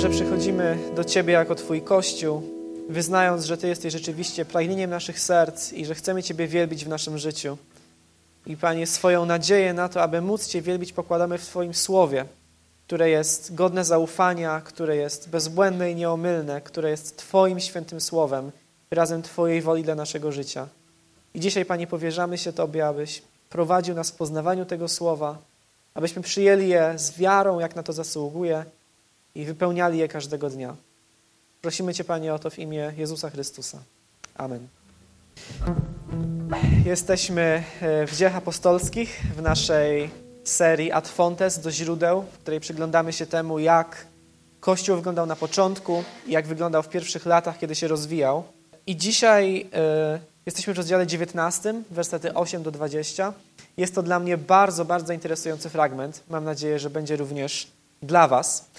Boże, przychodzimy do Ciebie jako Twój Kościół, wyznając, że Ty jesteś rzeczywiście pragnieniem naszych serc i że chcemy Ciebie wielbić w naszym życiu. I Panie, swoją nadzieję na to, aby móc Cię wielbić, pokładamy w Twoim Słowie, które jest godne zaufania, które jest bezbłędne i nieomylne, które jest Twoim świętym Słowem, wyrazem Twojej woli dla naszego życia. I dzisiaj, Panie, powierzamy się Tobie, abyś prowadził nas w poznawaniu tego Słowa, abyśmy przyjęli je z wiarą, jak na to zasługuje i wypełniali je każdego dnia. Prosimy Cię, Panie, o to w imię Jezusa Chrystusa. Amen. Jesteśmy e, w Dziejach Apostolskich w naszej serii Ad Fontes do źródeł, w której przyglądamy się temu, jak Kościół wyglądał na początku, jak wyglądał w pierwszych latach, kiedy się rozwijał. I dzisiaj y, jesteśmy w rozdziale 19, wersety 8 do 20. Jest to dla mnie bardzo, bardzo interesujący fragment. Mam nadzieję, że będzie również dla Was.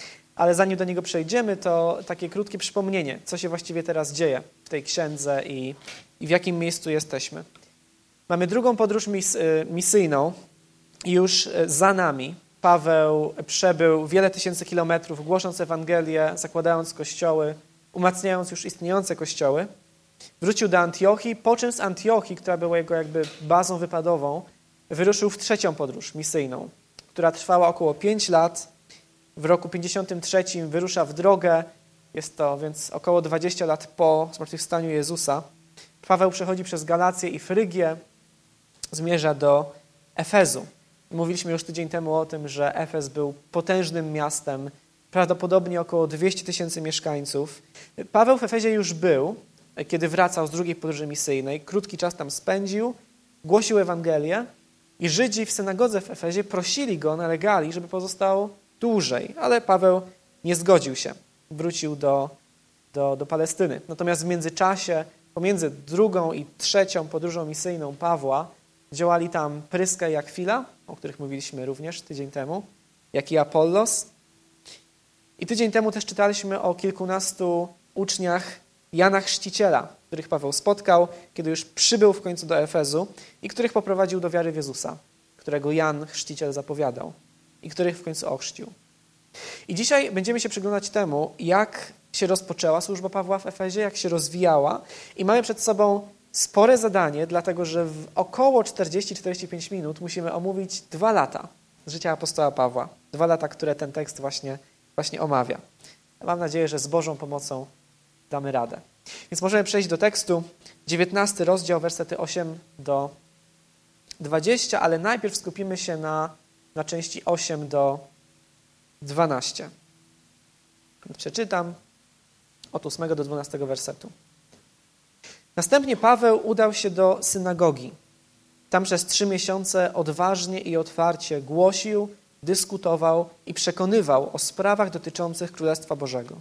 Ale zanim do niego przejdziemy, to takie krótkie przypomnienie, co się właściwie teraz dzieje w tej księdze i, i w jakim miejscu jesteśmy. Mamy drugą podróż mis, y, misyjną już y, za nami Paweł przebył wiele tysięcy kilometrów, głosząc Ewangelię, zakładając kościoły, umacniając już istniejące kościoły. Wrócił do Antiochii, po czym z Antiochii, która była jego jakby bazą wypadową, wyruszył w trzecią podróż misyjną, która trwała około pięć lat. W roku 53 wyrusza w drogę, jest to więc około 20 lat po zmartwychwstaniu Jezusa. Paweł przechodzi przez Galację i Frygię, zmierza do Efezu. Mówiliśmy już tydzień temu o tym, że Efez był potężnym miastem, prawdopodobnie około 200 tysięcy mieszkańców. Paweł w Efezie już był, kiedy wracał z drugiej podróży misyjnej. Krótki czas tam spędził, głosił Ewangelię i Żydzi w synagodze w Efezie prosili go, nalegali, żeby pozostał dłużej, ale Paweł nie zgodził się. Wrócił do, do, do Palestyny. Natomiast w międzyczasie, pomiędzy drugą i trzecią podróżą misyjną Pawła, działali tam Pryska i Akwila, o których mówiliśmy również tydzień temu, jak i Apollos. I tydzień temu też czytaliśmy o kilkunastu uczniach Jana Chrzciciela, których Paweł spotkał, kiedy już przybył w końcu do Efezu i których poprowadził do wiary w Jezusa, którego Jan Chrzciciel zapowiadał i których w końcu ochrzcił. I dzisiaj będziemy się przyglądać temu, jak się rozpoczęła służba Pawła w Efezie, jak się rozwijała i mamy przed sobą spore zadanie, dlatego że w około 40-45 minut musimy omówić dwa lata z życia apostoła Pawła. Dwa lata, które ten tekst właśnie, właśnie omawia. Mam nadzieję, że z Bożą pomocą damy radę. Więc możemy przejść do tekstu. 19 rozdział, wersety 8 do 20, ale najpierw skupimy się na, na części 8 do 12. Przeczytam od 8 do 12 wersetu. Następnie Paweł udał się do synagogi. Tam przez trzy miesiące odważnie i otwarcie głosił, dyskutował i przekonywał o sprawach dotyczących Królestwa Bożego.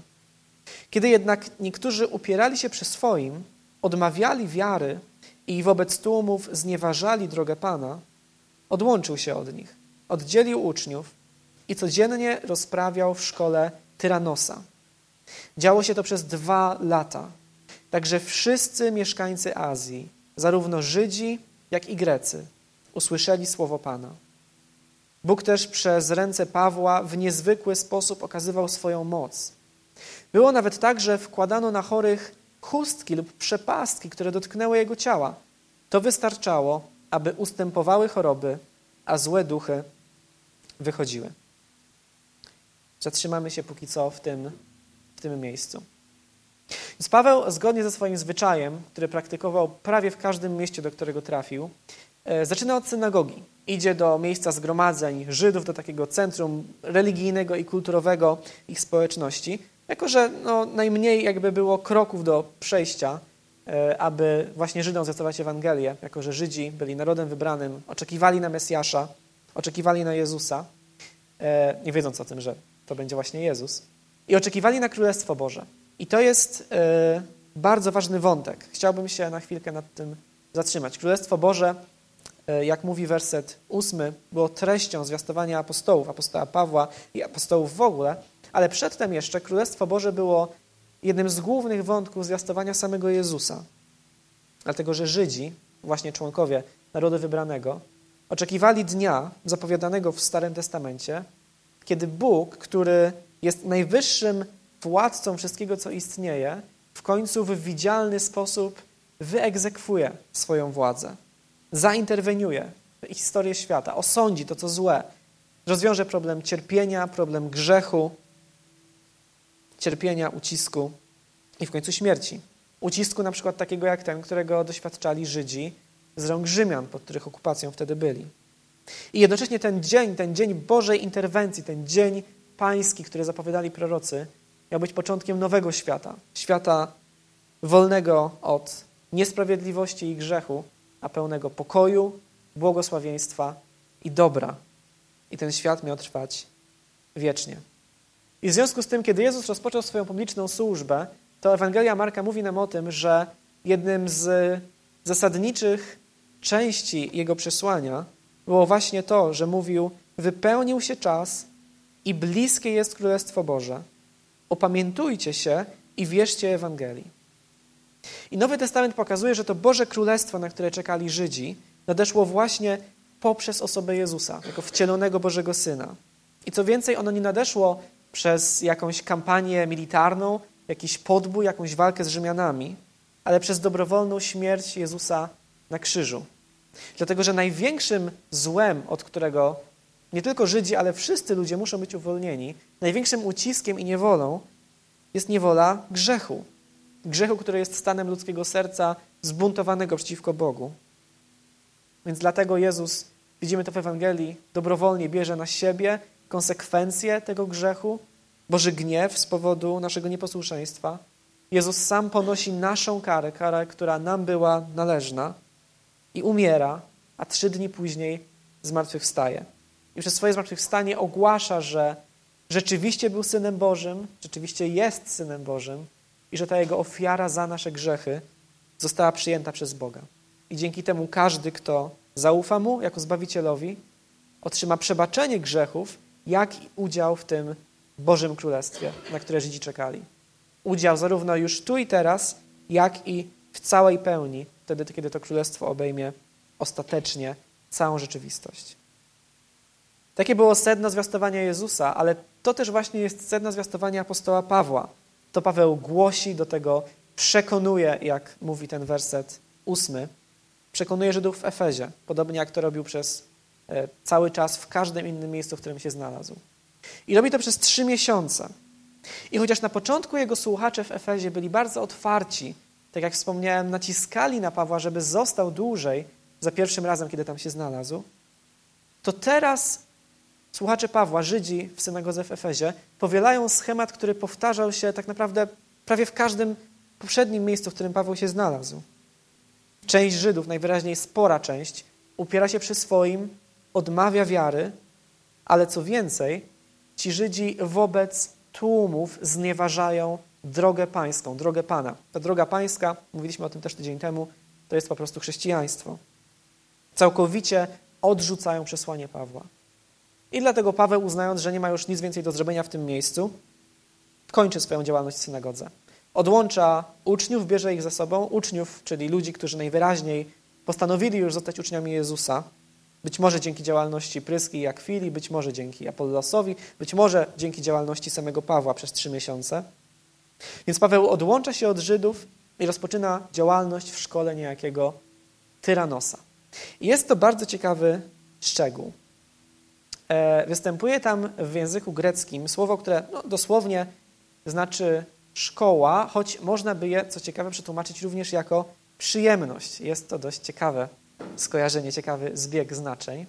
Kiedy jednak niektórzy upierali się przy swoim, odmawiali wiary i wobec tłumów znieważali drogę Pana, odłączył się od nich, oddzielił uczniów i codziennie rozprawiał w szkole Tyranosa. Działo się to przez dwa lata. Także wszyscy mieszkańcy Azji, zarówno Żydzi, jak i Grecy, usłyszeli słowo Pana. Bóg też przez ręce Pawła w niezwykły sposób okazywał swoją moc. Było nawet tak, że wkładano na chorych chustki lub przepastki, które dotknęły jego ciała. To wystarczało, aby ustępowały choroby, a złe duchy wychodziły. Zatrzymamy się póki co w tym, w tym miejscu. Więc Paweł, zgodnie ze swoim zwyczajem, który praktykował prawie w każdym mieście, do którego trafił, e, zaczyna od synagogi. Idzie do miejsca zgromadzeń Żydów, do takiego centrum religijnego i kulturowego ich społeczności, jako że no, najmniej jakby było kroków do przejścia, e, aby właśnie Żydom zwiastować Ewangelię, jako że Żydzi byli narodem wybranym, oczekiwali na Mesjasza, oczekiwali na Jezusa, e, nie wiedząc o tym, że to będzie właśnie Jezus, i oczekiwali na Królestwo Boże. I to jest e, bardzo ważny wątek. Chciałbym się na chwilkę nad tym zatrzymać. Królestwo Boże, e, jak mówi werset ósmy, było treścią zwiastowania apostołów, apostoła Pawła i apostołów w ogóle, ale przedtem jeszcze Królestwo Boże było jednym z głównych wątków zwiastowania samego Jezusa. Dlatego, że Żydzi, właśnie członkowie narodu wybranego, oczekiwali dnia zapowiadanego w Starym Testamencie, kiedy Bóg, który jest najwyższym władcą wszystkiego, co istnieje, w końcu w widzialny sposób wyegzekwuje swoją władzę, zainterweniuje w historię świata, osądzi to, co złe, rozwiąże problem cierpienia, problem grzechu, cierpienia, ucisku i w końcu śmierci. Ucisku na przykład takiego jak ten, którego doświadczali Żydzi z rąk Rzymian, pod których okupacją wtedy byli. I jednocześnie ten dzień, ten dzień Bożej interwencji, ten dzień pański, który zapowiadali prorocy, miał być początkiem nowego świata. Świata wolnego od niesprawiedliwości i grzechu, a pełnego pokoju, błogosławieństwa i dobra. I ten świat miał trwać wiecznie. I w związku z tym, kiedy Jezus rozpoczął swoją publiczną służbę, to Ewangelia Marka mówi nam o tym, że jednym z zasadniczych części jego przesłania było właśnie to, że mówił: Wypełnił się czas i bliskie jest Królestwo Boże. Opamiętujcie się i wierzcie Ewangelii. I Nowy Testament pokazuje, że to Boże Królestwo, na które czekali Żydzi, nadeszło właśnie poprzez osobę Jezusa, jako wcielonego Bożego Syna. I co więcej, ono nie nadeszło przez jakąś kampanię militarną, jakiś podbój, jakąś walkę z Rzymianami, ale przez dobrowolną śmierć Jezusa na krzyżu. Dlatego, że największym złem, od którego nie tylko Żydzi, ale wszyscy ludzie muszą być uwolnieni, największym uciskiem i niewolą jest niewola grzechu. Grzechu, który jest stanem ludzkiego serca zbuntowanego przeciwko Bogu. Więc dlatego Jezus, widzimy to w Ewangelii, dobrowolnie bierze na siebie konsekwencje tego grzechu, Boży gniew z powodu naszego nieposłuszeństwa. Jezus sam ponosi naszą karę, karę, która nam była należna i umiera, a trzy dni później zmartwychwstaje. I przez swoje zmartwychwstanie ogłasza, że rzeczywiście był Synem Bożym, rzeczywiście jest Synem Bożym i że ta Jego ofiara za nasze grzechy została przyjęta przez Boga. I dzięki temu każdy, kto zaufa Mu jako Zbawicielowi, otrzyma przebaczenie grzechów, jak i udział w tym Bożym Królestwie, na które Żydzi czekali. Udział zarówno już tu i teraz, jak i w całej pełni, wtedy, kiedy to Królestwo obejmie ostatecznie całą rzeczywistość. Takie było sedno zwiastowania Jezusa, ale to też właśnie jest sedno zwiastowania apostoła Pawła. To Paweł głosi, do tego przekonuje, jak mówi ten werset ósmy, przekonuje Żydów w Efezie, podobnie jak to robił przez e, cały czas w każdym innym miejscu, w którym się znalazł. I robi to przez trzy miesiące. I chociaż na początku jego słuchacze w Efezie byli bardzo otwarci, tak jak wspomniałem, naciskali na Pawła, żeby został dłużej za pierwszym razem, kiedy tam się znalazł, to teraz słuchacze Pawła, Żydzi w synagodze w Efezie, powielają schemat, który powtarzał się tak naprawdę prawie w każdym poprzednim miejscu, w którym Paweł się znalazł. Część Żydów, najwyraźniej spora część, upiera się przy swoim, odmawia wiary, ale co więcej, ci Żydzi wobec tłumów znieważają drogę pańską, drogę Pana. Ta droga pańska, mówiliśmy o tym też tydzień temu, to jest po prostu chrześcijaństwo. Całkowicie odrzucają przesłanie Pawła. I dlatego Paweł, uznając, że nie ma już nic więcej do zrobienia w tym miejscu, kończy swoją działalność w synagodze. Odłącza uczniów, bierze ich ze sobą, uczniów, czyli ludzi, którzy najwyraźniej postanowili już zostać uczniami Jezusa, być może dzięki działalności Pryski i Akwili, być może dzięki Apollosowi, być może dzięki działalności samego Pawła przez trzy miesiące. Więc Paweł odłącza się od Żydów i rozpoczyna działalność w szkole niejakiego Tyranosa. I jest to bardzo ciekawy szczegół. E, występuje tam w języku greckim słowo, które no, dosłownie znaczy szkoła, choć można by je, co ciekawe, przetłumaczyć również jako przyjemność. Jest to dość ciekawe skojarzenie, ciekawy zbieg znaczeń.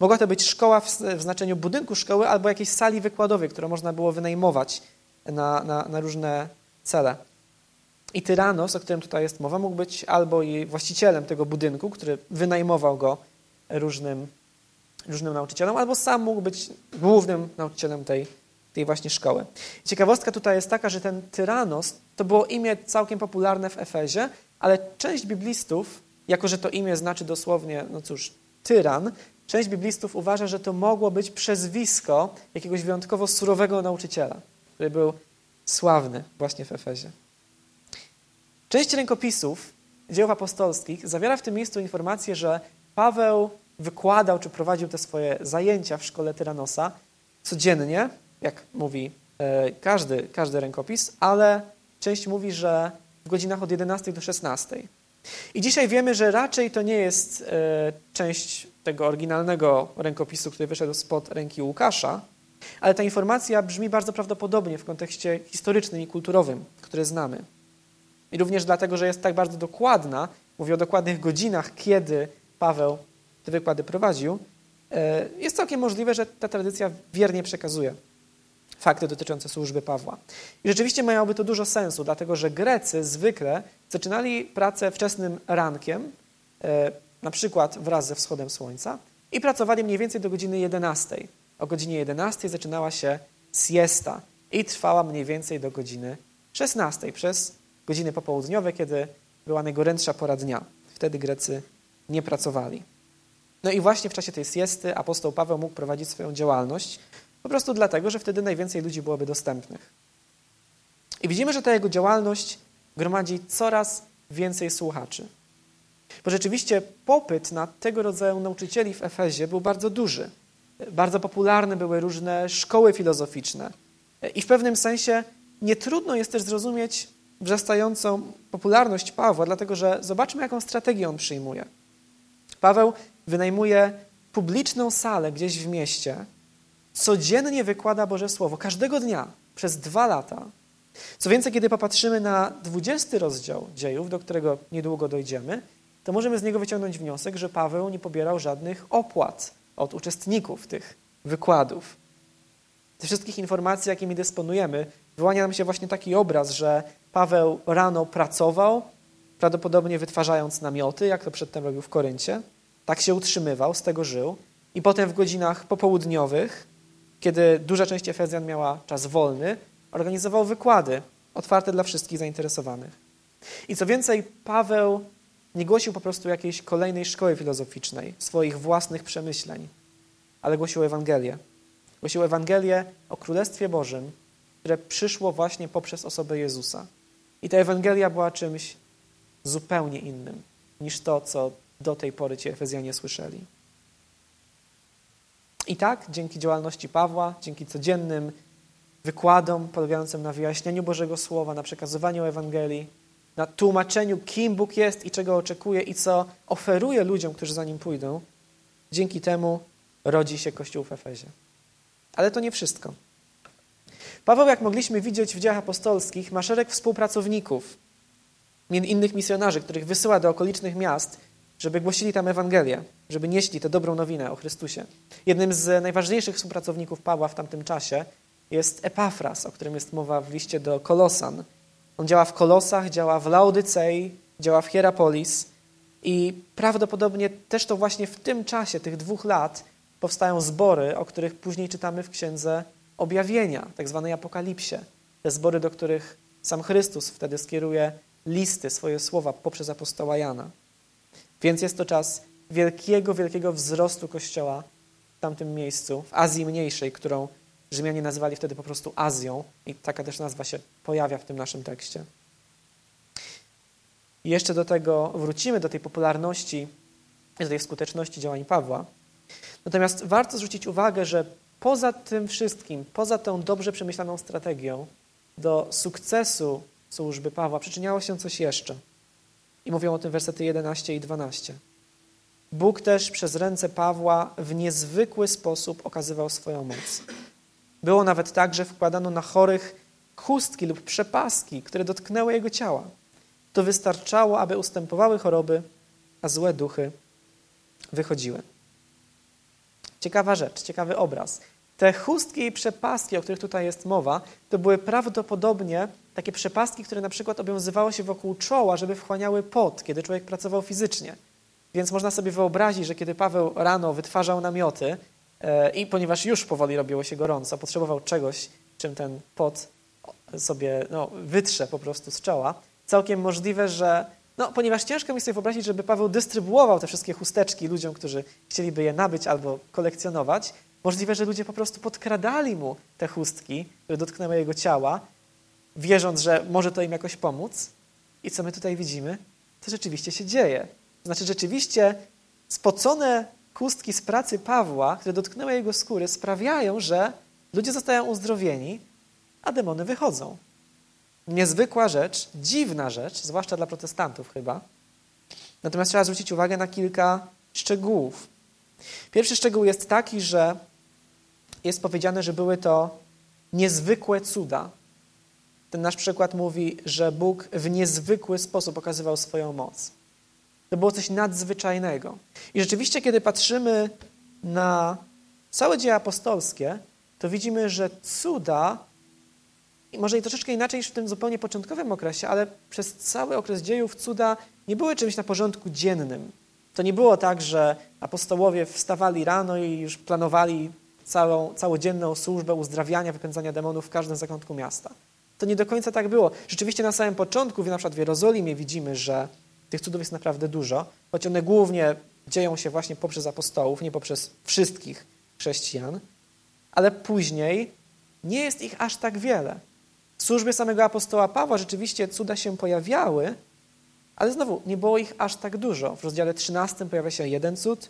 Mogła to być szkoła w, w znaczeniu budynku szkoły albo jakiejś sali wykładowej, którą można było wynajmować na, na, na różne cele. I Tyranos, o którym tutaj jest mowa, mógł być albo i właścicielem tego budynku, który wynajmował go różnym, różnym nauczycielom, albo sam mógł być głównym nauczycielem tej, tej właśnie szkoły. Ciekawostka tutaj jest taka, że ten Tyranos to było imię całkiem popularne w Efezie, ale część biblistów, jako że to imię znaczy dosłownie, no cóż, tyran, część biblistów uważa, że to mogło być przezwisko jakiegoś wyjątkowo surowego nauczyciela, który był sławny właśnie w Efezie. Część rękopisów dzieł apostolskich zawiera w tym miejscu informację, że Paweł wykładał czy prowadził te swoje zajęcia w szkole Tyranosa codziennie, jak mówi e, każdy, każdy rękopis, ale część mówi, że w godzinach od 11 do 16. I dzisiaj wiemy, że raczej to nie jest e, część tego oryginalnego rękopisu, który wyszedł spod ręki Łukasza, ale ta informacja brzmi bardzo prawdopodobnie w kontekście historycznym i kulturowym, który znamy. I również dlatego, że jest tak bardzo dokładna, mówi o dokładnych godzinach, kiedy Paweł te wykłady prowadził, e, jest całkiem możliwe, że ta tradycja wiernie przekazuje fakty dotyczące służby Pawła. I rzeczywiście miałoby to dużo sensu, dlatego że Grecy zwykle zaczynali pracę wczesnym rankiem, e, na przykład wraz ze wschodem słońca, i pracowali mniej więcej do godziny 11. O godzinie 11 zaczynała się siesta i trwała mniej więcej do godziny 16, przez godziny popołudniowe, kiedy była najgorętsza pora dnia. Wtedy Grecy nie pracowali. No i właśnie w czasie tej siesty apostoł Paweł mógł prowadzić swoją działalność, po prostu dlatego, że wtedy najwięcej ludzi byłoby dostępnych. I widzimy, że ta jego działalność gromadzi coraz więcej słuchaczy. Bo rzeczywiście popyt na tego rodzaju nauczycieli w Efezie był bardzo duży. Bardzo popularne były różne szkoły filozoficzne. I w pewnym sensie nie trudno jest też zrozumieć wzrastającą popularność Pawła, dlatego że zobaczmy, jaką strategię on przyjmuje. Paweł wynajmuje publiczną salę gdzieś w mieście, codziennie wykłada Boże Słowo, każdego dnia, przez dwa lata. Co więcej, kiedy popatrzymy na 20 rozdział dziejów, do którego niedługo dojdziemy, to możemy z niego wyciągnąć wniosek, że Paweł nie pobierał żadnych opłat od uczestników tych wykładów. Ze wszystkich informacji, jakimi dysponujemy, wyłania nam się właśnie taki obraz, że Paweł rano pracował, prawdopodobnie wytwarzając namioty, jak to przedtem robił w Koryncie. Tak się utrzymywał, z tego żył. I potem w godzinach popołudniowych, kiedy duża część Efezjan miała czas wolny, organizował wykłady otwarte dla wszystkich zainteresowanych. I co więcej, Paweł nie głosił po prostu jakiejś kolejnej szkoły filozoficznej, swoich własnych przemyśleń, ale głosił Ewangelię. Głosił Ewangelię o Królestwie Bożym, które przyszło właśnie poprzez osobę Jezusa. I ta Ewangelia była czymś zupełnie innym niż to, co do tej pory ci Efezjanie słyszeli. I tak, dzięki działalności Pawła, dzięki codziennym wykładom polegającym na wyjaśnieniu Bożego Słowa, na przekazywaniu Ewangelii, na tłumaczeniu, kim Bóg jest i czego oczekuje i co oferuje ludziom, którzy za Nim pójdą, dzięki temu rodzi się Kościół w Efezie. Ale to nie wszystko. Paweł, jak mogliśmy widzieć w dziejach apostolskich, ma szereg współpracowników, innych misjonarzy, których wysyła do okolicznych miast, żeby głosili tam Ewangelię, żeby nieśli tę dobrą nowinę o Chrystusie. Jednym z najważniejszych współpracowników Pawła w tamtym czasie jest Epafras, o którym jest mowa w liście do Kolosan. On działa w Kolosach, działa w Laodycei, działa w Hierapolis i prawdopodobnie też to właśnie w tym czasie, tych dwóch lat, powstają zbory, o których później czytamy w Księdze Objawienia, tak zwanej Apokalipsie. Te zbory, do których sam Chrystus wtedy skieruje listy, swoje słowa poprzez apostoła Jana. Więc jest to czas wielkiego, wielkiego wzrostu Kościoła w tamtym miejscu, w Azji Mniejszej, którą Rzymianie nazywali wtedy po prostu Azją i taka też nazwa się pojawia w tym naszym tekście. I jeszcze do tego wrócimy, do tej popularności, do tej skuteczności działań Pawła. Natomiast warto zwrócić uwagę, że poza tym wszystkim, poza tą dobrze przemyślaną strategią, do sukcesu służby Pawła przyczyniało się coś jeszcze. I mówią o tym wersety 11 i 12. Bóg też przez ręce Pawła w niezwykły sposób okazywał swoją moc. Było nawet tak, że wkładano na chorych chustki lub przepaski, które dotknęły jego ciała. To wystarczało, aby ustępowały choroby, a złe duchy wychodziły. Ciekawa rzecz, ciekawy obraz. Te chustki i przepaski, o których tutaj jest mowa, to były prawdopodobnie takie przepaski, które na przykład obowiązywało się wokół czoła, żeby wchłaniały pot, kiedy człowiek pracował fizycznie. Więc można sobie wyobrazić, że kiedy Paweł rano wytwarzał namioty e, i ponieważ już powoli robiło się gorąco, potrzebował czegoś, czym ten pot sobie no, wytrze po prostu z czoła, całkiem możliwe, że no, ponieważ ciężko mi sobie wyobrazić, żeby Paweł dystrybuował te wszystkie chusteczki ludziom, którzy chcieliby je nabyć albo kolekcjonować, możliwe, że ludzie po prostu podkradali mu te chustki, które dotknęły jego ciała, wierząc, że może to im jakoś pomóc. I co my tutaj widzimy? To rzeczywiście się dzieje. Znaczy, rzeczywiście spocone chustki z pracy Pawła, które dotknęły jego skóry, sprawiają, że ludzie zostają uzdrowieni a demony wychodzą. Niezwykła rzecz, dziwna rzecz, zwłaszcza dla protestantów chyba. Natomiast trzeba zwrócić uwagę na kilka szczegółów. Pierwszy szczegół jest taki, że jest powiedziane, że były to niezwykłe cuda. Ten nasz przykład mówi, że Bóg w niezwykły sposób okazywał swoją moc. To było coś nadzwyczajnego. I rzeczywiście, kiedy patrzymy na całe dzieje apostolskie, to widzimy, że cuda, może i troszeczkę inaczej niż w tym zupełnie początkowym okresie, ale przez cały okres dziejów cuda nie były czymś na porządku dziennym. To nie było tak, że apostołowie wstawali rano i już planowali całą, całodzienną służbę uzdrawiania, wypędzania demonów w każdym zakątku miasta. To nie do końca tak było. Rzeczywiście na samym początku, na przykład w Jerozolimie widzimy, że tych cudów jest naprawdę dużo, choć one głównie dzieją się właśnie poprzez apostołów, nie poprzez wszystkich chrześcijan, ale później nie jest ich aż tak wiele. W służbie samego apostoła Pawła rzeczywiście cuda się pojawiały, ale znowu nie było ich aż tak dużo. W rozdziale 13 pojawia się jeden cud,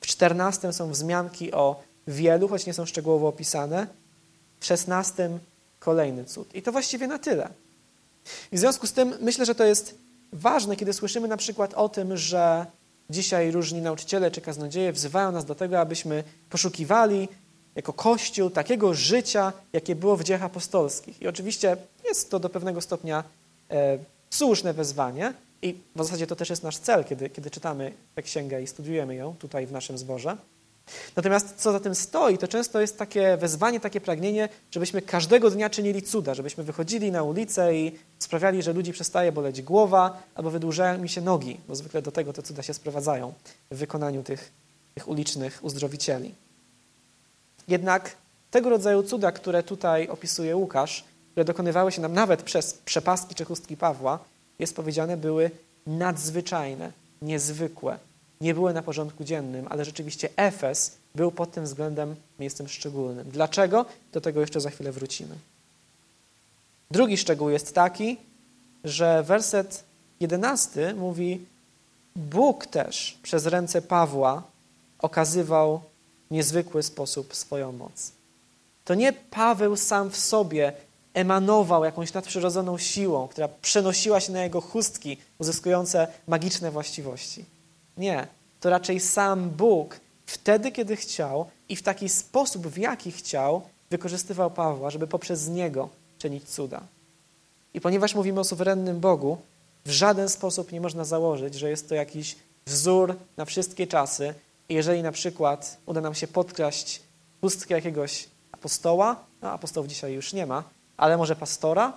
w 14 są wzmianki o wielu, choć nie są szczegółowo opisane, w 16 kolejny cud. I to właściwie na tyle. I w związku z tym myślę, że to jest ważne, kiedy słyszymy na przykład o tym, że dzisiaj różni nauczyciele czy kaznodzieje wzywają nas do tego, abyśmy poszukiwali jako Kościół takiego życia, jakie było w dziejach apostolskich. I oczywiście jest to do pewnego stopnia e, słuszne wezwanie i w zasadzie to też jest nasz cel, kiedy, kiedy czytamy tę księgę i studiujemy ją tutaj w naszym zborze. Natomiast co za tym stoi, to często jest takie wezwanie, takie pragnienie, żebyśmy każdego dnia czynili cuda, żebyśmy wychodzili na ulicę i sprawiali, że ludzi przestaje boleć głowa albo wydłużają mi się nogi, bo zwykle do tego te cuda się sprowadzają w wykonaniu tych, tych ulicznych uzdrowicieli. Jednak tego rodzaju cuda, które tutaj opisuje Łukasz, które dokonywały się nam nawet przez przepaski czy chustki Pawła, jest powiedziane, były nadzwyczajne, niezwykłe, nie były na porządku dziennym, ale rzeczywiście Efes był pod tym względem miejscem szczególnym. Dlaczego? Do tego jeszcze za chwilę wrócimy. Drugi szczegół jest taki, że werset jedenasty mówi: Bóg też przez ręce Pawła okazywał niezwykły sposób swoją moc. To nie Paweł sam w sobie emanował jakąś nadprzyrodzoną siłą, która przenosiła się na jego chustki, uzyskujące magiczne właściwości. Nie, to raczej sam Bóg wtedy, kiedy chciał i w taki sposób, w jaki chciał, wykorzystywał Pawła, żeby poprzez niego czynić cuda. I ponieważ mówimy o suwerennym Bogu, w żaden sposób nie można założyć, że jest to jakiś wzór na wszystkie czasy. I jeżeli na przykład uda nam się podkraść pustkę jakiegoś apostoła, no apostołów dzisiaj już nie ma, ale może pastora?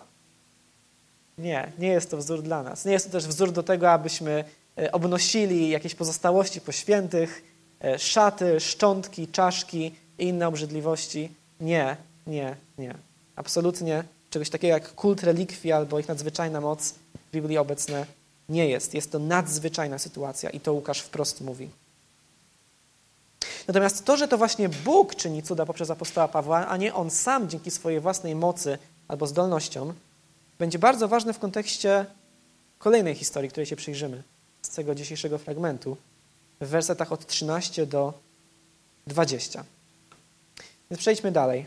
Nie, nie jest to wzór dla nas. Nie jest to też wzór do tego, abyśmy obnosili jakieś pozostałości po świętych, e, szaty, szczątki, czaszki i inne obrzydliwości. Nie, nie, nie. Absolutnie czegoś takiego jak kult relikwii albo ich nadzwyczajna moc w Biblii obecne nie jest. Jest to nadzwyczajna sytuacja i to Łukasz wprost mówi. Natomiast to, że to właśnie Bóg czyni cuda poprzez apostoła Pawła, a nie on sam dzięki swojej własnej mocy albo zdolnościom, będzie bardzo ważne w kontekście kolejnej historii, której się przyjrzymy z tego dzisiejszego fragmentu w wersetach od 13 do 20. Więc przejdźmy dalej.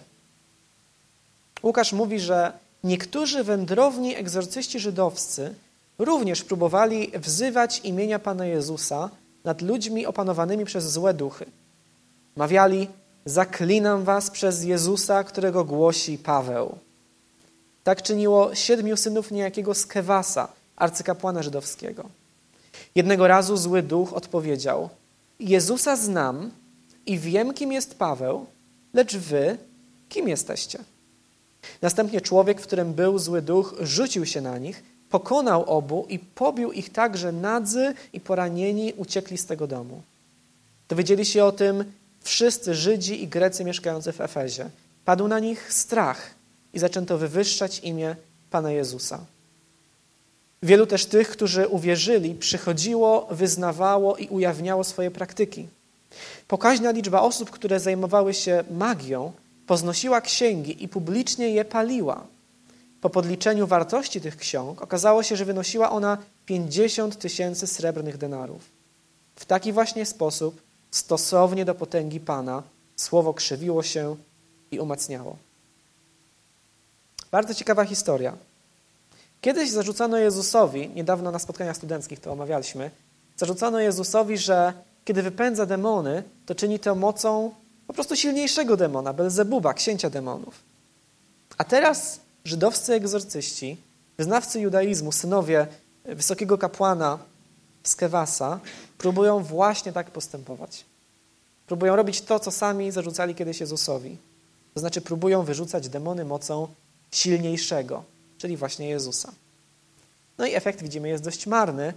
Łukasz mówi, że niektórzy wędrowni egzorcyści żydowscy również próbowali wzywać imienia Pana Jezusa nad ludźmi opanowanymi przez złe duchy. Mawiali, zaklinam was przez Jezusa, którego głosi Paweł. Tak czyniło siedmiu synów niejakiego Skewasa, arcykapłana żydowskiego. Jednego razu zły duch odpowiedział: Jezusa znam i wiem, kim jest Paweł, lecz wy kim jesteście? Następnie człowiek, w którym był zły duch, rzucił się na nich, pokonał obu i pobił ich tak, że nadzy i poranieni uciekli z tego domu. Dowiedzieli się o tym wszyscy Żydzi i Grecy mieszkający w Efezie. Padł na nich strach i zaczęto wywyższać imię Pana Jezusa. Wielu też tych, którzy uwierzyli, przychodziło, wyznawało i ujawniało swoje praktyki. Pokaźna liczba osób, które zajmowały się magią, poznosiła księgi i publicznie je paliła. Po podliczeniu wartości tych ksiąg okazało się, że wynosiła ona 50 tysięcy srebrnych denarów. W taki właśnie sposób, stosownie do potęgi Pana, słowo krzywiło się i umacniało. Bardzo ciekawa historia. Kiedyś zarzucano Jezusowi, niedawno na spotkaniach studenckich to omawialiśmy, zarzucano Jezusowi, że kiedy wypędza demony, to czyni to mocą po prostu silniejszego demona, Belzebuba, księcia demonów. A teraz żydowscy egzorcyści, wyznawcy judaizmu, synowie wysokiego kapłana Skewasa, próbują właśnie tak postępować. Próbują robić to, co sami zarzucali kiedyś Jezusowi. To znaczy próbują wyrzucać demony mocą silniejszego, czyli właśnie Jezusa. No i efekt widzimy jest dość marny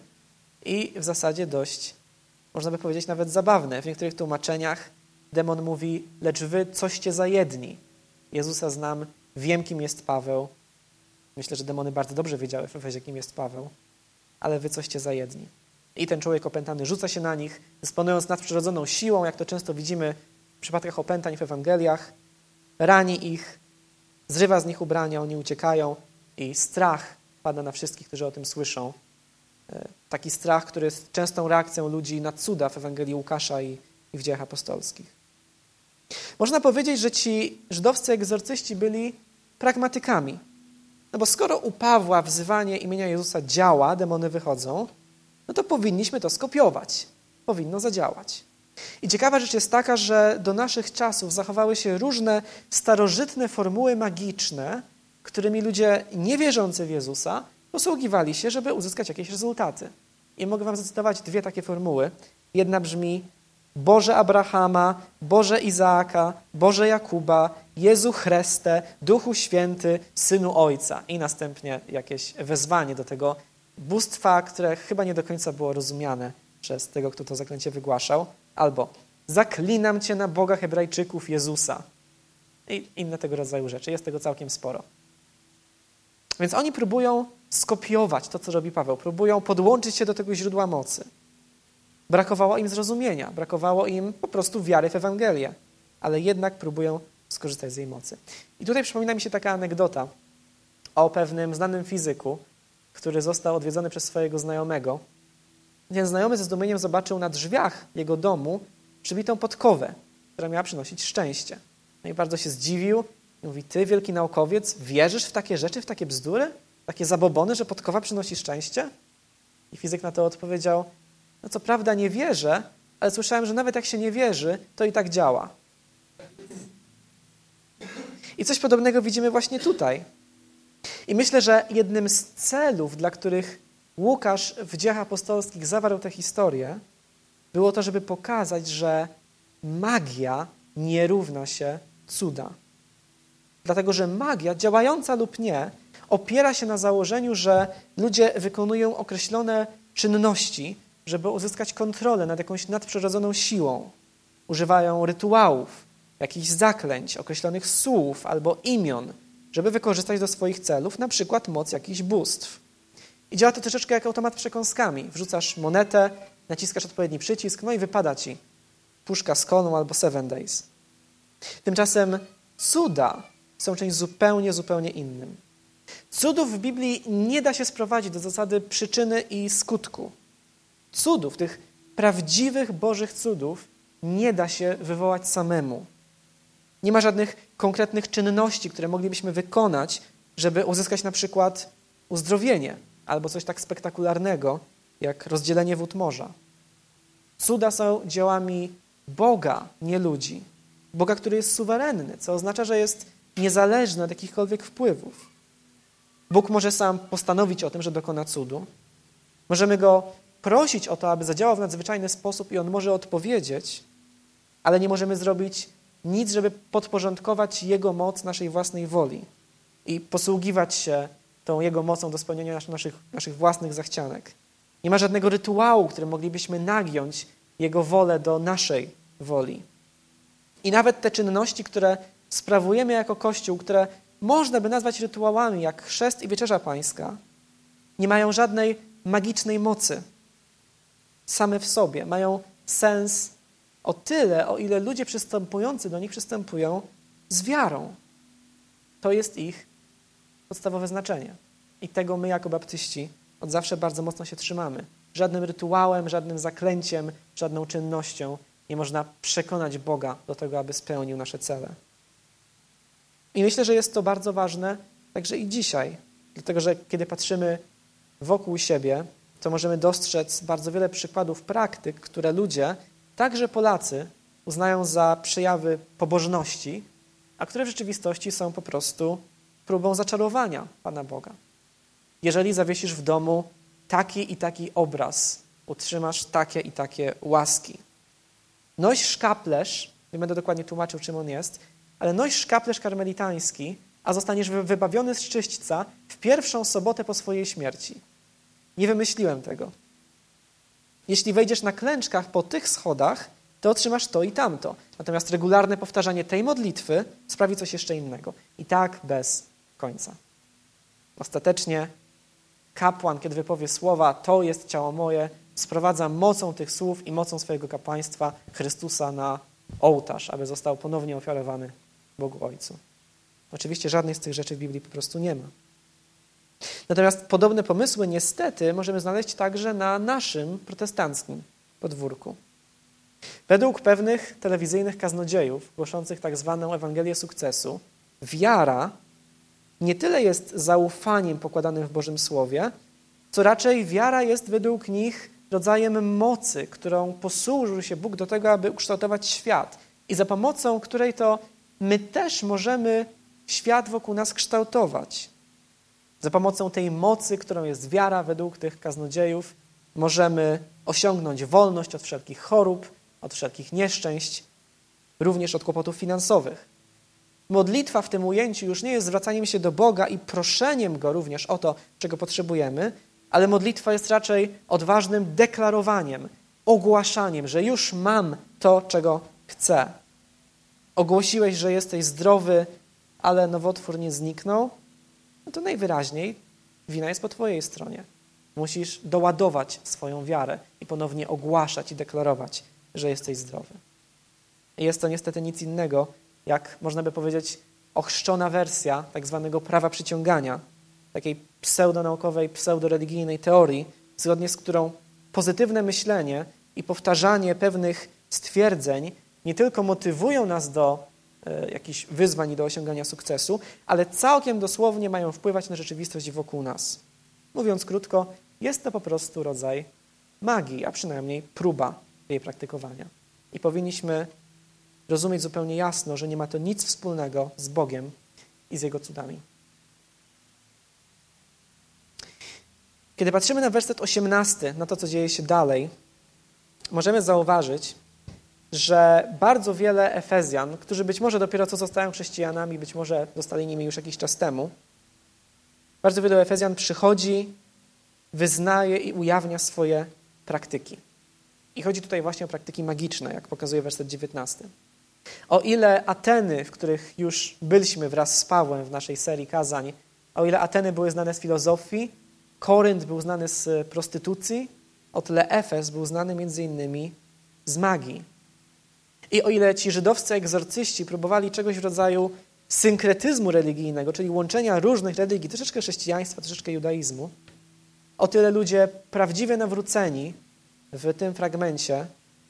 i w zasadzie dość, można by powiedzieć, nawet zabawny. W niektórych tłumaczeniach demon mówi, lecz wy coście za jedni. Jezusa znam, wiem kim jest Paweł. Myślę, że demony bardzo dobrze wiedziały w Efezie, kim jest Paweł. Ale wy coście za jedni. I ten człowiek opętany rzuca się na nich, dysponując nadprzyrodzoną siłą, jak to często widzimy w przypadkach opętań w Ewangeliach. Rani ich, zrywa z nich ubrania, oni uciekają i strach pada na wszystkich, którzy o tym słyszą. E, taki strach, który jest częstą reakcją ludzi na cuda w Ewangelii Łukasza i, i w dziejach apostolskich. Można powiedzieć, że ci żydowscy egzorcyści byli pragmatykami. No bo skoro u Pawła wzywanie imienia Jezusa działa, demony wychodzą, no to powinniśmy to skopiować. Powinno zadziałać. I ciekawa rzecz jest taka, że do naszych czasów zachowały się różne starożytne formuły magiczne, którymi ludzie niewierzący w Jezusa posługiwali się, żeby uzyskać jakieś rezultaty. I mogę wam zacytować dwie takie formuły. Jedna brzmi Boże Abrahama, Boże Izaaka, Boże Jakuba, Jezu Chryste, Duchu Święty, Synu Ojca. I następnie jakieś wezwanie do tego bóstwa, które chyba nie do końca było rozumiane przez tego, kto to zaklęcie wygłaszał. Albo zaklinam Cię na Boga Hebrajczyków Jezusa. I inne tego rodzaju rzeczy. Jest tego całkiem sporo. Więc oni próbują skopiować to, co robi Paweł. Próbują podłączyć się do tego źródła mocy. Brakowało im zrozumienia, brakowało im po prostu wiary w Ewangelię, ale jednak próbują skorzystać z jej mocy. I tutaj przypomina mi się taka anegdota o pewnym znanym fizyku, który został odwiedzony przez swojego znajomego. Ten znajomy ze zdumieniem zobaczył na drzwiach jego domu przybitą podkowę, która miała przynosić szczęście. No i bardzo się zdziwił. Mówi, ty, wielki naukowiec, wierzysz w takie rzeczy, w takie bzdury? Takie zabobony, że podkowa przynosi szczęście? I fizyk na to odpowiedział, no co prawda nie wierzę, ale słyszałem, że nawet jak się nie wierzy, to i tak działa. I coś podobnego widzimy właśnie tutaj. I myślę, że jednym z celów, dla których Łukasz w dziejach apostolskich zawarł tę historię, było to, żeby pokazać, że magia nie równa się cuda. Dlatego, że magia, działająca lub nie, opiera się na założeniu, że ludzie wykonują określone czynności, żeby uzyskać kontrolę nad jakąś nadprzyrodzoną siłą. Używają rytuałów, jakichś zaklęć, określonych słów albo imion, żeby wykorzystać do swoich celów na przykład moc jakichś bóstw. I działa to troszeczkę jak automat przekąskami. Wrzucasz monetę, naciskasz odpowiedni przycisk, no i wypada ci puszka z konu albo seven days. Tymczasem cuda są czymś zupełnie, zupełnie innym. Cudów w Biblii nie da się sprowadzić do zasady przyczyny i skutku. Cudów, tych prawdziwych Bożych cudów, nie da się wywołać samemu. Nie ma żadnych konkretnych czynności, które moglibyśmy wykonać, żeby uzyskać na przykład uzdrowienie albo coś tak spektakularnego, jak rozdzielenie wód morza. Cuda są dziełami Boga, nie ludzi. Boga, który jest suwerenny, co oznacza, że jest niezależny od jakichkolwiek wpływów. Bóg może sam postanowić o tym, że dokona cudu. Możemy go prosić o to, aby zadziałał w nadzwyczajny sposób i on może odpowiedzieć, ale nie możemy zrobić nic, żeby podporządkować Jego moc naszej własnej woli i posługiwać się tą Jego mocą do spełnienia naszych, naszych własnych zachcianek. Nie ma żadnego rytuału, którym moglibyśmy nagiąć Jego wolę do naszej woli. I nawet te czynności, które sprawujemy jako Kościół, które można by nazwać rytuałami, jak chrzest i wieczerza pańska, nie mają żadnej magicznej mocy same w sobie. Mają sens o tyle, o ile ludzie przystępujący do nich przystępują z wiarą. To jest ich podstawowe znaczenie. I tego my, jako baptyści, od zawsze bardzo mocno się trzymamy. Żadnym rytuałem, żadnym zaklęciem, żadną czynnością nie można przekonać Boga do tego, aby spełnił nasze cele. I myślę, że jest to bardzo ważne także i dzisiaj. Dlatego, że kiedy patrzymy wokół siebie, to możemy dostrzec bardzo wiele przykładów praktyk, które ludzie, także Polacy, uznają za przejawy pobożności, a które w rzeczywistości są po prostu próbą zaczarowania Pana Boga. Jeżeli zawiesisz w domu taki i taki obraz, utrzymasz takie i takie łaski. Noś szkaplerz, nie będę dokładnie tłumaczył, czym on jest, ale noś szkaplerz karmelitański, a zostaniesz wybawiony z czyśćca w pierwszą sobotę po swojej śmierci. Nie wymyśliłem tego. Jeśli wejdziesz na klęczkach po tych schodach, to otrzymasz to i tamto. Natomiast regularne powtarzanie tej modlitwy sprawi coś jeszcze innego. I tak bez końca. Ostatecznie kapłan, kiedy wypowie słowa, to jest ciało moje, sprowadza mocą tych słów i mocą swojego kapłaństwa Chrystusa na ołtarz, aby został ponownie ofiarowany Bogu Ojcu. Oczywiście żadnej z tych rzeczy w Biblii po prostu nie ma. Natomiast podobne pomysły niestety możemy znaleźć także na naszym protestanckim podwórku. Według pewnych telewizyjnych kaznodziejów głoszących tak zwaną Ewangelię sukcesu, wiara nie tyle jest zaufaniem pokładanym w Bożym Słowie, co raczej wiara jest według nich rodzajem mocy, którą posłużył się Bóg do tego, aby ukształtować świat i za pomocą której to my też możemy świat wokół nas kształtować. Za pomocą tej mocy, którą jest wiara według tych kaznodziejów, możemy osiągnąć wolność od wszelkich chorób, od wszelkich nieszczęść, również od kłopotów finansowych. Modlitwa w tym ujęciu już nie jest zwracaniem się do Boga i proszeniem Go również o to, czego potrzebujemy, ale modlitwa jest raczej odważnym deklarowaniem, ogłaszaniem, że już mam to, czego chcę. Ogłosiłeś, że jesteś zdrowy, ale nowotwór nie zniknął, no to najwyraźniej wina jest po Twojej stronie. Musisz doładować swoją wiarę i ponownie ogłaszać i deklarować, że jesteś zdrowy. Jest to niestety nic innego, jak można by powiedzieć, ochrzczona wersja tak zwanego prawa przyciągania, takiej pseudonaukowej, pseudoreligijnej teorii, zgodnie z którą pozytywne myślenie i powtarzanie pewnych stwierdzeń nie tylko motywują nas do e, jakichś wyzwań i do osiągania sukcesu, ale całkiem dosłownie mają wpływać na rzeczywistość wokół nas. Mówiąc krótko, jest to po prostu rodzaj magii, a przynajmniej próba jej praktykowania. I powinniśmy rozumieć zupełnie jasno, że nie ma to nic wspólnego z Bogiem i z Jego cudami. Kiedy patrzymy na werset 18, na to, co dzieje się dalej, możemy zauważyć, że bardzo wiele Efezjan, którzy być może dopiero co zostają chrześcijanami, być może zostali nimi już jakiś czas temu, bardzo wielu Efezjan przychodzi, wyznaje i ujawnia swoje praktyki. I chodzi tutaj właśnie o praktyki magiczne, jak pokazuje werset 19. O ile Ateny, w których już byliśmy wraz z Pawłem w naszej serii kazań, o ile Ateny były znane z filozofii, Korynt był znany z prostytucji, o tyle Efes był znany między innymi z magii. I o ile ci żydowscy egzorcyści próbowali czegoś w rodzaju synkretyzmu religijnego, czyli łączenia różnych religii, troszeczkę chrześcijaństwa, troszeczkę judaizmu, o tyle ludzie prawdziwie nawróceni w tym fragmencie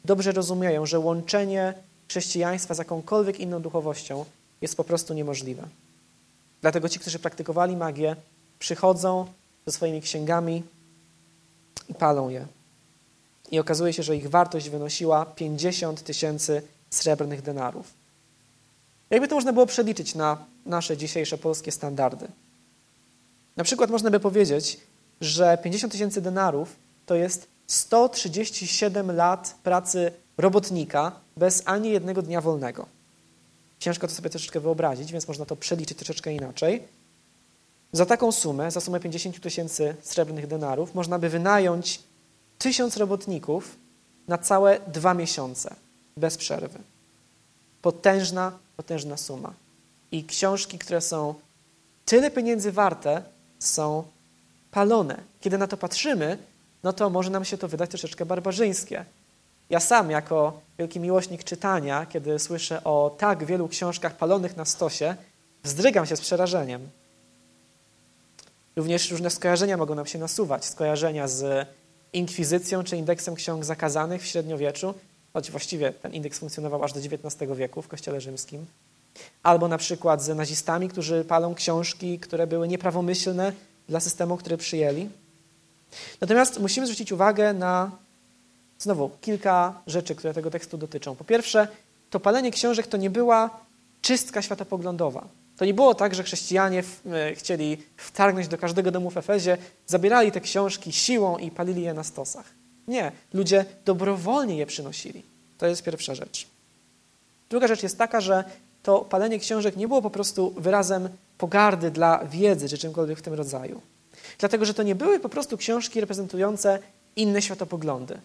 dobrze rozumieją, że łączenie chrześcijaństwa z jakąkolwiek inną duchowością jest po prostu niemożliwe. Dlatego ci, którzy praktykowali magię, przychodzą ze swoimi księgami i palą je. I okazuje się, że ich wartość wynosiła 50 tysięcy srebrnych denarów. Jakby to można było przeliczyć na nasze dzisiejsze polskie standardy. Na przykład można by powiedzieć, że 50 tysięcy denarów to jest 137 lat pracy robotnika bez ani jednego dnia wolnego. Ciężko to sobie troszeczkę wyobrazić, więc można to przeliczyć troszeczkę inaczej. Za taką sumę, za sumę 50 tysięcy srebrnych denarów, można by wynająć tysiąc robotników na całe dwa miesiące, bez przerwy. Potężna, potężna suma. I książki, które są tyle pieniędzy warte, są palone. Kiedy na to patrzymy, no to może nam się to wydać troszeczkę barbarzyńskie. Ja sam, jako wielki miłośnik czytania, kiedy słyszę o tak wielu książkach palonych na stosie, wzdrygam się z przerażeniem. Również różne skojarzenia mogą nam się nasuwać. Skojarzenia z inkwizycją czy indeksem ksiąg zakazanych w średniowieczu, choć właściwie ten indeks funkcjonował aż do XIX wieku w Kościele Rzymskim. albo na przykład z nazistami, którzy palą książki, które były nieprawomyślne dla systemu, który przyjęli. Natomiast musimy zwrócić uwagę na znowu kilka rzeczy, które tego tekstu dotyczą. Po pierwsze, to palenie książek to nie była czystka światopoglądowa. To nie było tak, że chrześcijanie e, chcieli wtargnąć do każdego domu w Efezie, zabierali te książki siłą i palili je na stosach. Nie, ludzie dobrowolnie je przynosili. To jest pierwsza rzecz. Druga rzecz jest taka, że to palenie książek nie było po prostu wyrazem pogardy dla wiedzy czy czymkolwiek w tym rodzaju. Dlatego, że to nie były po prostu książki reprezentujące inne światopoglądy.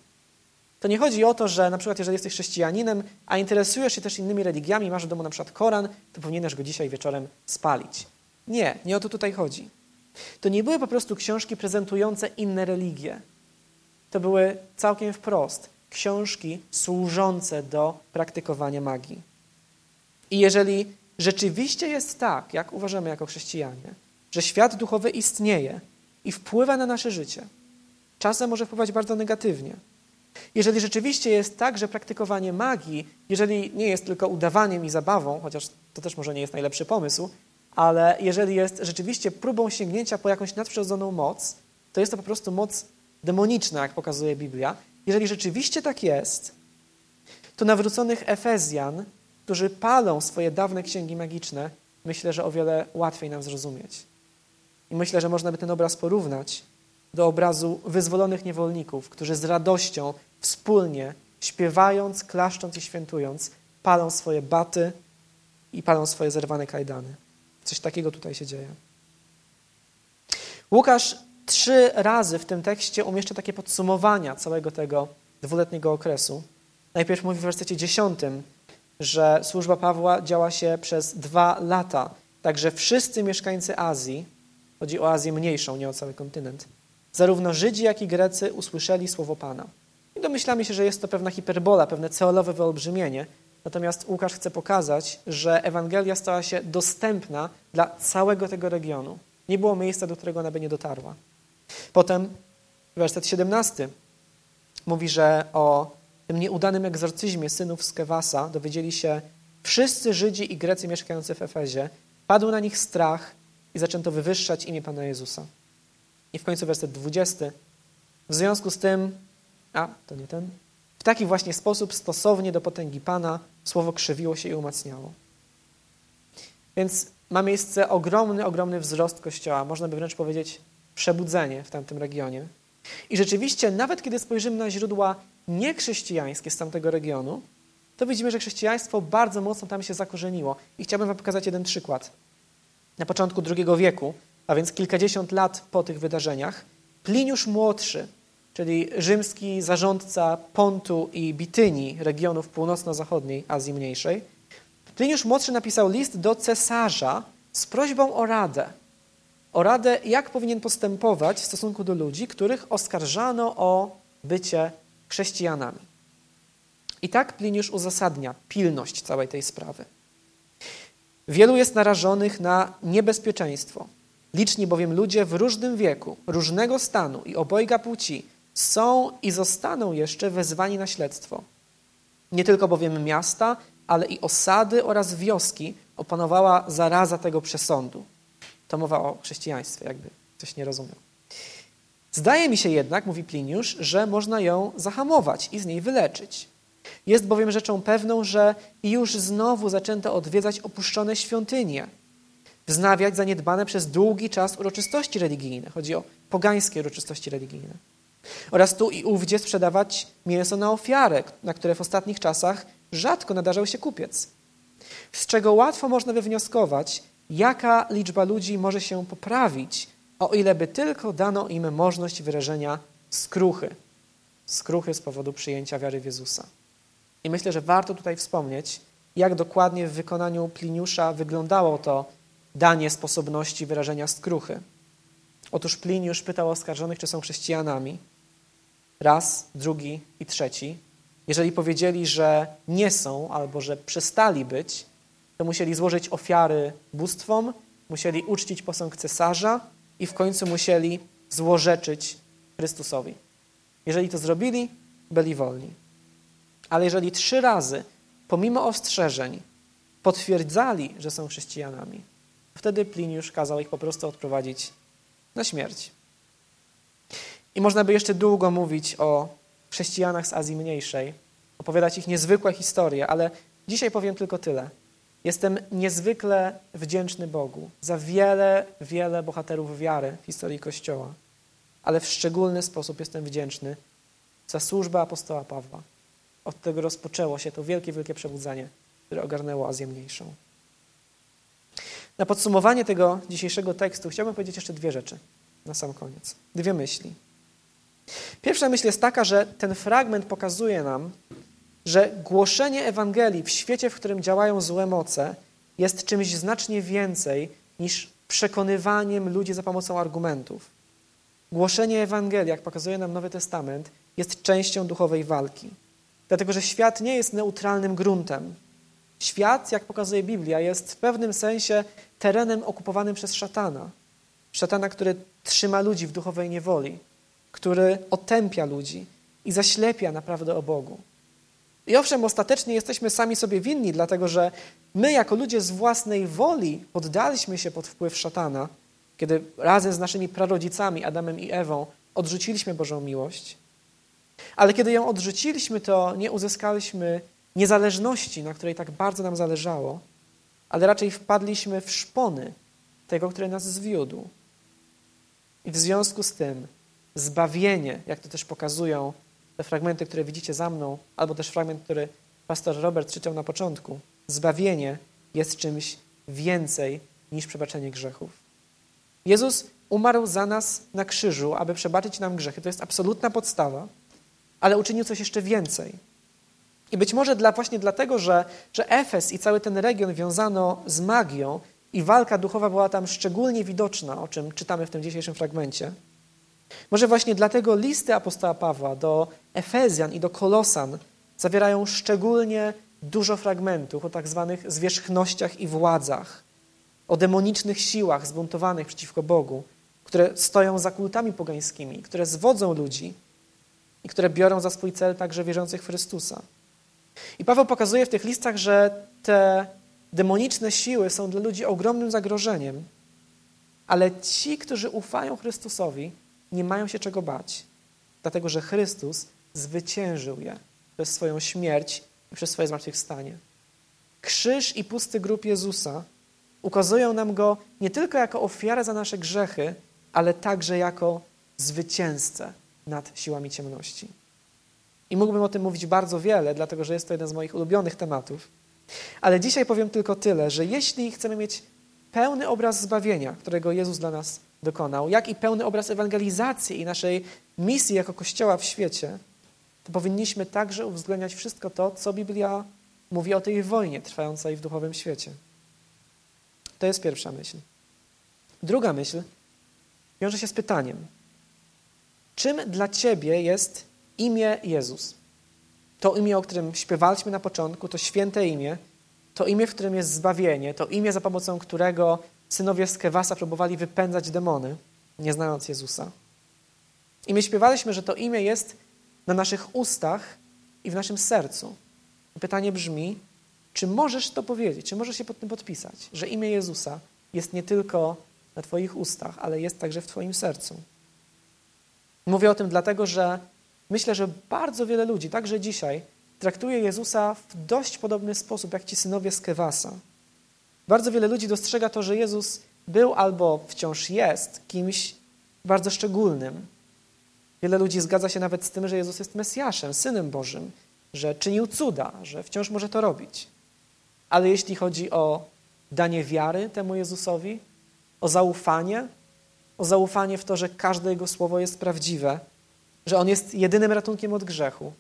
To nie chodzi o to, że na przykład jeżeli jesteś chrześcijaninem, a interesujesz się też innymi religiami, masz w domu na przykład Koran, to powinieneś go dzisiaj wieczorem spalić. Nie, nie o to tutaj chodzi. To nie były po prostu książki prezentujące inne religie. To były całkiem wprost książki służące do praktykowania magii. I jeżeli rzeczywiście jest tak, jak uważamy jako chrześcijanie, że świat duchowy istnieje i wpływa na nasze życie, czasem może wpływać bardzo negatywnie, jeżeli rzeczywiście jest tak, że praktykowanie magii, jeżeli nie jest tylko udawaniem i zabawą, chociaż to też może nie jest najlepszy pomysł, ale jeżeli jest rzeczywiście próbą sięgnięcia po jakąś nadprzyrodzoną moc, to jest to po prostu moc demoniczna, jak pokazuje Biblia. Jeżeli rzeczywiście tak jest, to nawróconych Efezjan, którzy palą swoje dawne księgi magiczne, myślę, że o wiele łatwiej nam zrozumieć. I myślę, że można by ten obraz porównać do obrazu wyzwolonych niewolników, którzy z radością wspólnie, śpiewając, klaszcząc i świętując, palą swoje baty i palą swoje zerwane kajdany. Coś takiego tutaj się dzieje. Łukasz trzy razy w tym tekście umieszcza takie podsumowania całego tego dwuletniego okresu. Najpierw mówi w wersecie dziesiątym, że służba Pawła działa się przez dwa lata, także wszyscy mieszkańcy Azji, chodzi o Azję mniejszą, nie o cały kontynent, zarówno Żydzi, jak i Grecy usłyszeli słowo Pana. I domyślamy się, że jest to pewna hiperbola, pewne celowe wyolbrzymienie. Natomiast Łukasz chce pokazać, że Ewangelia stała się dostępna dla całego tego regionu. Nie było miejsca, do którego ona by nie dotarła. Potem werset 17 mówi, że o tym nieudanym egzorcyzmie synów z Kewasa dowiedzieli się wszyscy Żydzi i Grecy mieszkający w Efezie. Padł na nich strach i zaczęto wywyższać imię Pana Jezusa. I w końcu werset 20. W związku z tym a, to nie ten. W taki właśnie sposób, stosownie do potęgi Pana, słowo krzywiło się i umacniało. Więc ma miejsce ogromny, ogromny wzrost Kościoła, można by wręcz powiedzieć przebudzenie w tamtym regionie. I rzeczywiście, nawet kiedy spojrzymy na źródła niechrześcijańskie z tamtego regionu, to widzimy, że chrześcijaństwo bardzo mocno tam się zakorzeniło. I chciałbym Wam pokazać jeden przykład. Na początku II wieku, a więc kilkadziesiąt lat po tych wydarzeniach, Pliniusz Młodszy, czyli rzymski zarządca Pontu i Bitynii, regionów północno-zachodniej Azji Mniejszej, Pliniusz Młodszy napisał list do cesarza z prośbą o radę. O radę, jak powinien postępować w stosunku do ludzi, których oskarżano o bycie chrześcijanami. I tak Pliniusz uzasadnia pilność całej tej sprawy. Wielu jest narażonych na niebezpieczeństwo. Liczni bowiem ludzie w różnym wieku, różnego stanu i obojga płci są i zostaną jeszcze wezwani na śledztwo. Nie tylko bowiem miasta, ale i osady oraz wioski opanowała zaraza tego przesądu. To mowa o chrześcijaństwie, jakby ktoś nie rozumiał. Zdaje mi się jednak, mówi Pliniusz, że można ją zahamować i z niej wyleczyć. Jest bowiem rzeczą pewną, że już znowu zaczęto odwiedzać opuszczone świątynie, wznawiać zaniedbane przez długi czas uroczystości religijne. Chodzi o pogańskie uroczystości religijne oraz tu i ówdzie sprzedawać mięso na ofiarę, na które w ostatnich czasach rzadko nadarzał się kupiec. Z czego łatwo można wywnioskować, jaka liczba ludzi może się poprawić, o ile by tylko dano im możliwość wyrażenia skruchy. Skruchy z powodu przyjęcia wiary w Jezusa. I myślę, że warto tutaj wspomnieć, jak dokładnie w wykonaniu Pliniusza wyglądało to danie sposobności wyrażenia skruchy. Otóż Pliniusz pytał oskarżonych, czy są chrześcijanami, raz, drugi i trzeci. Jeżeli powiedzieli, że nie są albo że przestali być, to musieli złożyć ofiary bóstwom, musieli uczcić posąg cesarza i w końcu musieli złorzeczyć Chrystusowi. Jeżeli to zrobili, byli wolni. Ale jeżeli trzy razy, pomimo ostrzeżeń, potwierdzali, że są chrześcijanami, wtedy Pliniusz kazał ich po prostu odprowadzić na śmierć. I można by jeszcze długo mówić o chrześcijanach z Azji Mniejszej, opowiadać ich niezwykłe historie, ale dzisiaj powiem tylko tyle. Jestem niezwykle wdzięczny Bogu za wiele, wiele bohaterów wiary w historii Kościoła, ale w szczególny sposób jestem wdzięczny za służbę apostoła Pawła. Od tego rozpoczęło się to wielkie, wielkie przebudzenie, które ogarnęło Azję Mniejszą. Na podsumowanie tego dzisiejszego tekstu chciałbym powiedzieć jeszcze dwie rzeczy na sam koniec. Dwie myśli. Pierwsza myśl jest taka, że ten fragment pokazuje nam, że głoszenie Ewangelii w świecie, w którym działają złe moce, jest czymś znacznie więcej niż przekonywaniem ludzi za pomocą argumentów. Głoszenie Ewangelii, jak pokazuje nam Nowy Testament, jest częścią duchowej walki. Dlatego, że świat nie jest neutralnym gruntem. Świat, jak pokazuje Biblia, jest w pewnym sensie terenem okupowanym przez szatana. Szatana, który trzyma ludzi w duchowej niewoli, który otępia ludzi i zaślepia naprawdę o Bogu. I owszem, ostatecznie jesteśmy sami sobie winni, dlatego że my, jako ludzie z własnej woli, poddaliśmy się pod wpływ szatana, kiedy razem z naszymi prarodzicami, Adamem i Ewą, odrzuciliśmy Bożą miłość. Ale kiedy ją odrzuciliśmy, to nie uzyskaliśmy niezależności, na której tak bardzo nam zależało, ale raczej wpadliśmy w szpony tego, który nas zwiódł. I w związku z tym zbawienie, jak to też pokazują te fragmenty, które widzicie za mną, albo też fragment, który pastor Robert czytał na początku, zbawienie jest czymś więcej niż przebaczenie grzechów. Jezus umarł za nas na krzyżu, aby przebaczyć nam grzechy. To jest absolutna podstawa, ale uczynił coś jeszcze więcej. I być może dla, właśnie dlatego, że, że Efes i cały ten region wiązano z magią i walka duchowa była tam szczególnie widoczna, o czym czytamy w tym dzisiejszym fragmencie, może właśnie dlatego listy apostoła Pawła do Efezjan i do Kolosan zawierają szczególnie dużo fragmentów o tak zwanych zwierzchnościach i władzach, o demonicznych siłach zbuntowanych przeciwko Bogu, które stoją za kultami pogańskimi, które zwodzą ludzi i które biorą za swój cel także wierzących w Chrystusa. I Paweł pokazuje w tych listach, że te demoniczne siły są dla ludzi ogromnym zagrożeniem, ale ci, którzy ufają Chrystusowi, nie mają się czego bać, dlatego że Chrystus zwyciężył je przez swoją śmierć i przez swoje zmartwychwstanie. Krzyż i pusty grób Jezusa ukazują nam Go nie tylko jako ofiarę za nasze grzechy, ale także jako zwycięzcę nad siłami ciemności. I mógłbym o tym mówić bardzo wiele, dlatego że jest to jeden z moich ulubionych tematów. Ale dzisiaj powiem tylko tyle, że jeśli chcemy mieć pełny obraz zbawienia, którego Jezus dla nas dokonał, jak i pełny obraz ewangelizacji i naszej misji jako Kościoła w świecie, to powinniśmy także uwzględniać wszystko to, co Biblia mówi o tej wojnie trwającej w duchowym świecie. To jest pierwsza myśl. Druga myśl wiąże się z pytaniem: czym dla Ciebie jest imię Jezus? To imię, o którym śpiewaliśmy na początku, to święte imię, to imię, w którym jest zbawienie, to imię, za pomocą którego synowie z Kewasa próbowali wypędzać demony, nie znając Jezusa. I my śpiewaliśmy, że to imię jest na naszych ustach i w naszym sercu. Pytanie brzmi, czy możesz to powiedzieć, czy możesz się pod tym podpisać, że imię Jezusa jest nie tylko na Twoich ustach, ale jest także w Twoim sercu. Mówię o tym dlatego, że myślę, że bardzo wiele ludzi, także dzisiaj, traktuje Jezusa w dość podobny sposób jak ci synowie z Kewasa. Bardzo wiele ludzi dostrzega to, że Jezus był albo wciąż jest kimś bardzo szczególnym. Wiele ludzi zgadza się nawet z tym, że Jezus jest Mesjaszem, Synem Bożym, że czynił cuda, że wciąż może to robić. Ale jeśli chodzi o danie wiary temu Jezusowi, o zaufanie, o zaufanie w to, że każde Jego słowo jest prawdziwe, że On jest jedynym ratunkiem od grzechu,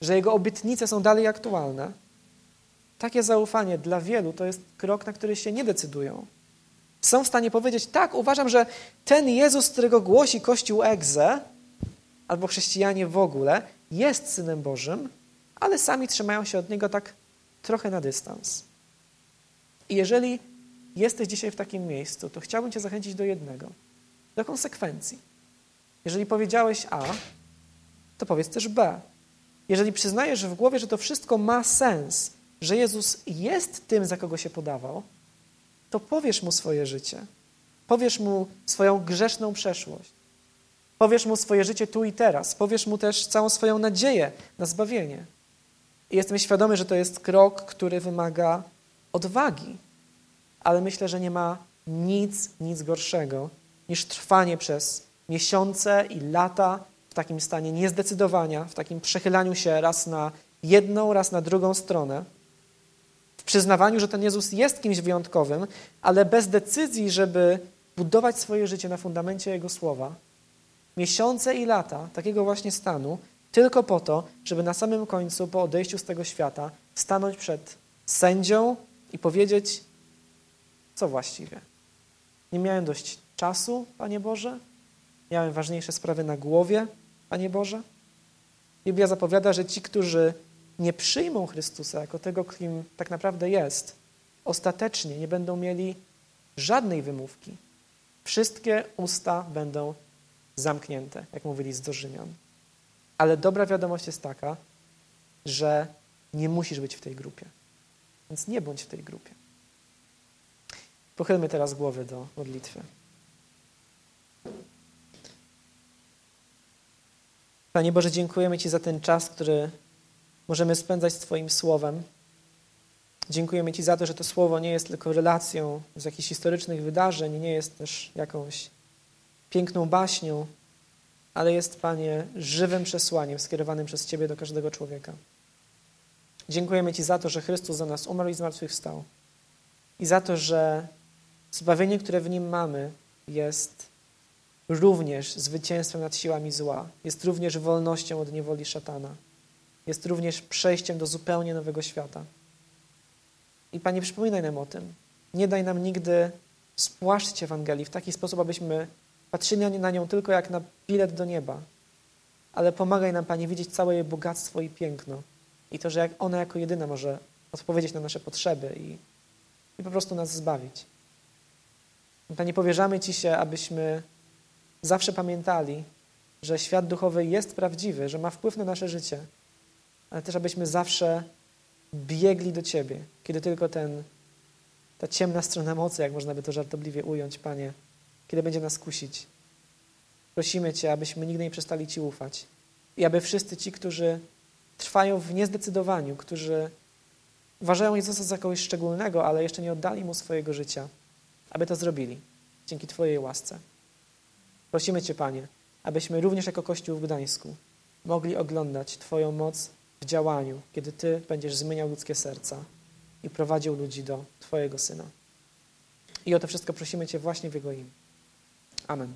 że Jego obietnice są dalej aktualne, takie zaufanie dla wielu to jest krok, na który się nie decydują. Są w stanie powiedzieć, tak, uważam, że ten Jezus, którego głosi Kościół Egze, albo chrześcijanie w ogóle, jest Synem Bożym, ale sami trzymają się od Niego tak trochę na dystans. I jeżeli jesteś dzisiaj w takim miejscu, to chciałbym Cię zachęcić do jednego, do konsekwencji. Jeżeli powiedziałeś A, to powiedz też B. Jeżeli przyznajesz w głowie, że to wszystko ma sens, że Jezus jest tym, za kogo się podawał, to powiesz mu swoje życie. Powiesz mu swoją grzeszną przeszłość. Powiesz mu swoje życie tu i teraz. Powiesz mu też całą swoją nadzieję na zbawienie. I jestem świadomy, że to jest krok, który wymaga odwagi, ale myślę, że nie ma nic, nic gorszego niż trwanie przez miesiące i lata w takim stanie niezdecydowania, w takim przechylaniu się raz na jedną, raz na drugą stronę, w przyznawaniu, że ten Jezus jest kimś wyjątkowym, ale bez decyzji, żeby budować swoje życie na fundamencie Jego słowa, miesiące i lata takiego właśnie stanu, tylko po to, żeby na samym końcu, po odejściu z tego świata, stanąć przed sędzią i powiedzieć, co właściwie. Nie miałem dość czasu, Panie Boże? Miałem ważniejsze sprawy na głowie, Panie Boże? Biblia zapowiada, że ci, którzy nie przyjmą Chrystusa jako tego, kim tak naprawdę jest, ostatecznie nie będą mieli żadnej wymówki. Wszystkie usta będą zamknięte, jak mówili z do Rzymian. Ale dobra wiadomość jest taka, że nie musisz być w tej grupie. Więc nie bądź w tej grupie. Pochylmy teraz głowy do modlitwy. Panie Boże, dziękujemy Ci za ten czas, który możemy spędzać z Twoim Słowem. Dziękujemy Ci za to, że to Słowo nie jest tylko relacją z jakichś historycznych wydarzeń, nie jest też jakąś piękną baśnią, ale jest, Panie, żywym przesłaniem skierowanym przez Ciebie do każdego człowieka. Dziękujemy Ci za to, że Chrystus za nas umarł i zmartwychwstał. I za to, że zbawienie, które w Nim mamy, jest również zwycięstwem nad siłami zła, jest również wolnością od niewoli szatana, jest również przejściem do zupełnie nowego świata. I Panie, przypominaj nam o tym. Nie daj nam nigdy spłaszczyć Ewangelii w taki sposób, abyśmy patrzyli na nią tylko jak na bilet do nieba, ale pomagaj nam, Panie, widzieć całe jej bogactwo i piękno i to, że ona jako jedyna może odpowiedzieć na nasze potrzeby i, i po prostu nas zbawić. Panie, powierzamy Ci się, abyśmy zawsze pamiętali, że świat duchowy jest prawdziwy, że ma wpływ na nasze życie, ale też abyśmy zawsze biegli do Ciebie, kiedy tylko ten, ta ciemna strona mocy, jak można by to żartobliwie ująć, Panie, kiedy będzie nas kusić. Prosimy Cię, abyśmy nigdy nie przestali Ci ufać i aby wszyscy ci, którzy trwają w niezdecydowaniu, którzy uważają Jezusa za kogoś szczególnego, ale jeszcze nie oddali Mu swojego życia, aby to zrobili dzięki Twojej łasce. Prosimy Cię, Panie, abyśmy również jako Kościół w Gdańsku mogli oglądać Twoją moc w działaniu, kiedy Ty będziesz zmieniał ludzkie serca i prowadził ludzi do Twojego Syna. I o to wszystko prosimy Cię właśnie w Jego imię. Amen.